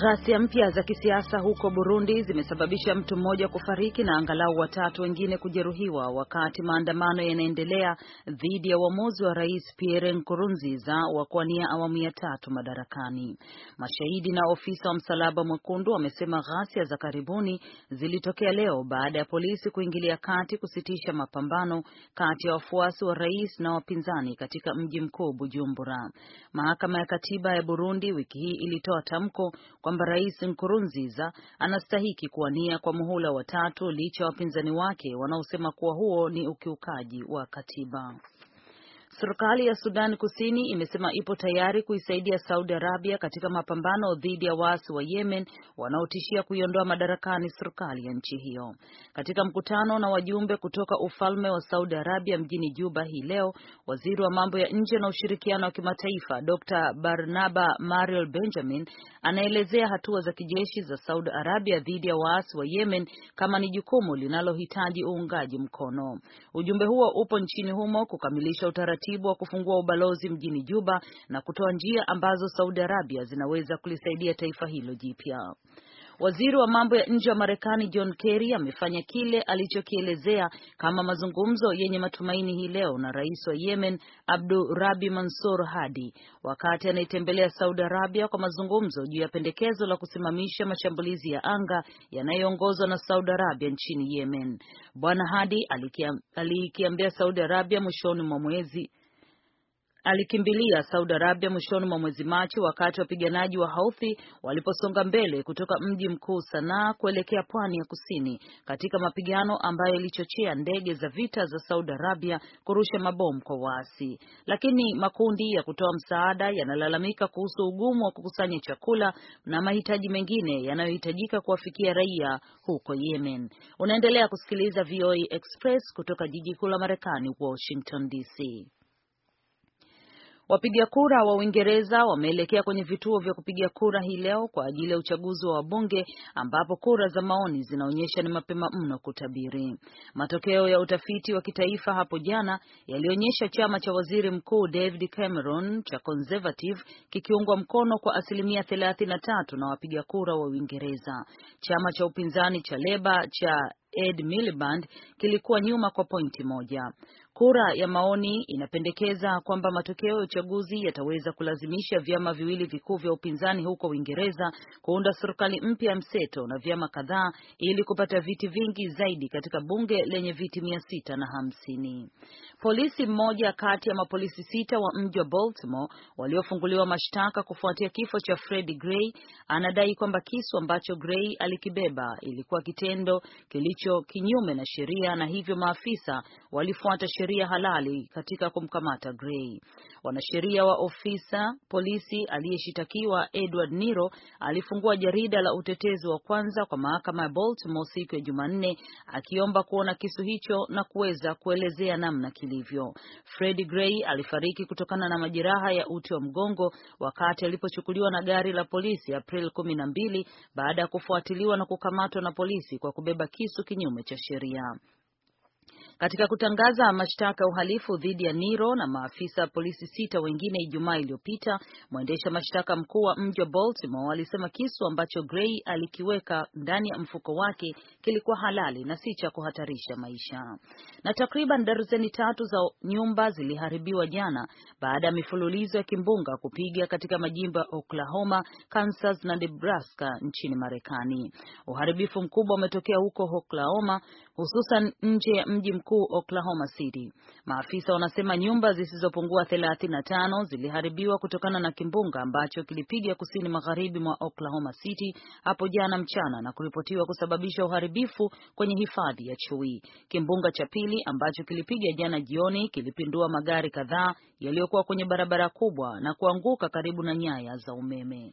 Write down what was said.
Ghasia mpya za kisiasa huko Burundi zimesababisha mtu mmoja kufariki na angalau watatu wengine kujeruhiwa wakati maandamano yanaendelea dhidi ya uamuzi wa Rais Pierre Nkurunziza wa kuwania awamu ya tatu madarakani. Mashahidi na ofisa wa Msalaba Mwekundu wamesema ghasia za karibuni zilitokea leo baada ya polisi kuingilia kati kusitisha mapambano kati ya wafuasi wa rais na wapinzani katika mji mkuu Bujumbura. Mahakama ya Katiba ya Burundi wiki hii ilitoa tamko kwamba Rais Nkurunziza anastahiki kuwania kwa muhula wa tatu licha ya wapinzani wake wanaosema kuwa huo ni ukiukaji wa katiba. Serikali ya Sudan Kusini imesema ipo tayari kuisaidia Saudi Arabia katika mapambano dhidi ya waasi wa Yemen wanaotishia kuiondoa madarakani serikali ya nchi hiyo. Katika mkutano na wajumbe kutoka ufalme wa Saudi Arabia mjini Juba hii leo, waziri wa mambo ya nje na ushirikiano wa kimataifa Dr. Barnaba Mariel Benjamin anaelezea hatua za kijeshi za Saudi Arabia dhidi ya waasi wa Yemen kama ni jukumu linalohitaji uungaji mkono. Ujumbe huo upo nchini humo kukamilisha utaratibu wa kufungua ubalozi mjini Juba na kutoa njia ambazo Saudi Arabia zinaweza kulisaidia taifa hilo jipya. Waziri wa mambo ya nje wa Marekani John Kerry amefanya kile alichokielezea kama mazungumzo yenye matumaini hii leo na rais wa Yemen Abdu Rabi Mansur Hadi wakati anaitembelea Saudi Arabia kwa mazungumzo juu ya pendekezo la kusimamisha mashambulizi ya anga yanayoongozwa na Saudi Arabia nchini Yemen. Bwana Hadi alikiambia Saudi Arabia mwishoni mwa mwezi alikimbilia Saudi Arabia mwishoni mwa mwezi Machi wakati wapiganaji wa Houthi waliposonga mbele kutoka mji mkuu Sanaa kuelekea pwani ya kusini katika mapigano ambayo ilichochea ndege za vita za Saudi Arabia kurusha mabomu kwa waasi. Lakini makundi ya kutoa msaada yanalalamika kuhusu ugumu wa kukusanya chakula na mahitaji mengine yanayohitajika kuwafikia raia huko Yemen. Unaendelea kusikiliza VOA Express kutoka jiji kuu la Marekani, Washington DC. Wapiga kura wa Uingereza wameelekea kwenye vituo vya kupiga kura hii leo kwa ajili ya uchaguzi wa wabunge ambapo kura za maoni zinaonyesha ni mapema mno kutabiri. Matokeo ya utafiti wa kitaifa hapo jana yalionyesha chama cha Waziri Mkuu David Cameron cha Conservative kikiungwa mkono kwa asilimia 33 na wapiga kura wa Uingereza. Chama cha upinzani cha Leba cha Ed Miliband kilikuwa nyuma kwa pointi moja. Kura ya maoni inapendekeza kwamba matokeo ya uchaguzi yataweza kulazimisha vyama viwili vikuu vya upinzani huko Uingereza kuunda serikali mpya ya mseto na vyama kadhaa ili kupata viti vingi zaidi katika bunge lenye viti mia sita na hamsini. Polisi mmoja kati ya mapolisi sita wa mji wa Baltimore waliofunguliwa mashtaka kufuatia kifo cha Freddie Gray anadai kwamba kisu ambacho Gray alikibeba ilikuwa kitendo kilicho kinyume na sheria na hivyo maafisa walifuata sheria halali katika kumkamata Gray. Wanasheria wa ofisa polisi aliyeshitakiwa Edward Niro alifungua jarida la utetezi wa kwanza kwa mahakama ya Baltimore siku ya Jumanne akiomba kuona kisu hicho na kuweza kuelezea namna kilivyo. Freddie Gray alifariki kutokana na majeraha ya uti wa mgongo wakati alipochukuliwa na gari la polisi April kumi na mbili baada ya kufuatiliwa na kukamatwa na polisi kwa kubeba kisu kinyume cha sheria. Katika kutangaza mashtaka ya uhalifu dhidi ya Niro na maafisa polisi sita wengine Ijumaa iliyopita, mwendesha mashtaka mkuu wa mji wa Baltimore alisema kisu ambacho Gray alikiweka ndani ya mfuko wake kilikuwa halali na si cha kuhatarisha maisha. Na takriban darzeni tatu za nyumba ziliharibiwa jana baada ya mifululizo ya kimbunga kupiga katika majimbo ya Oklahoma, Kansas na Nebraska nchini Marekani. Uharibifu mkubwa umetokea huko Oklahoma, hususan nje ya mji mkuu Oklahoma City. Maafisa wanasema nyumba zisizopungua 35 ziliharibiwa kutokana na kimbunga ambacho kilipiga kusini magharibi mwa Oklahoma City hapo jana mchana na kuripotiwa kusababisha uharibifu kwenye hifadhi ya chui. Kimbunga cha pili ambacho kilipiga jana jioni kilipindua magari kadhaa yaliyokuwa kwenye barabara kubwa na kuanguka karibu na nyaya za umeme.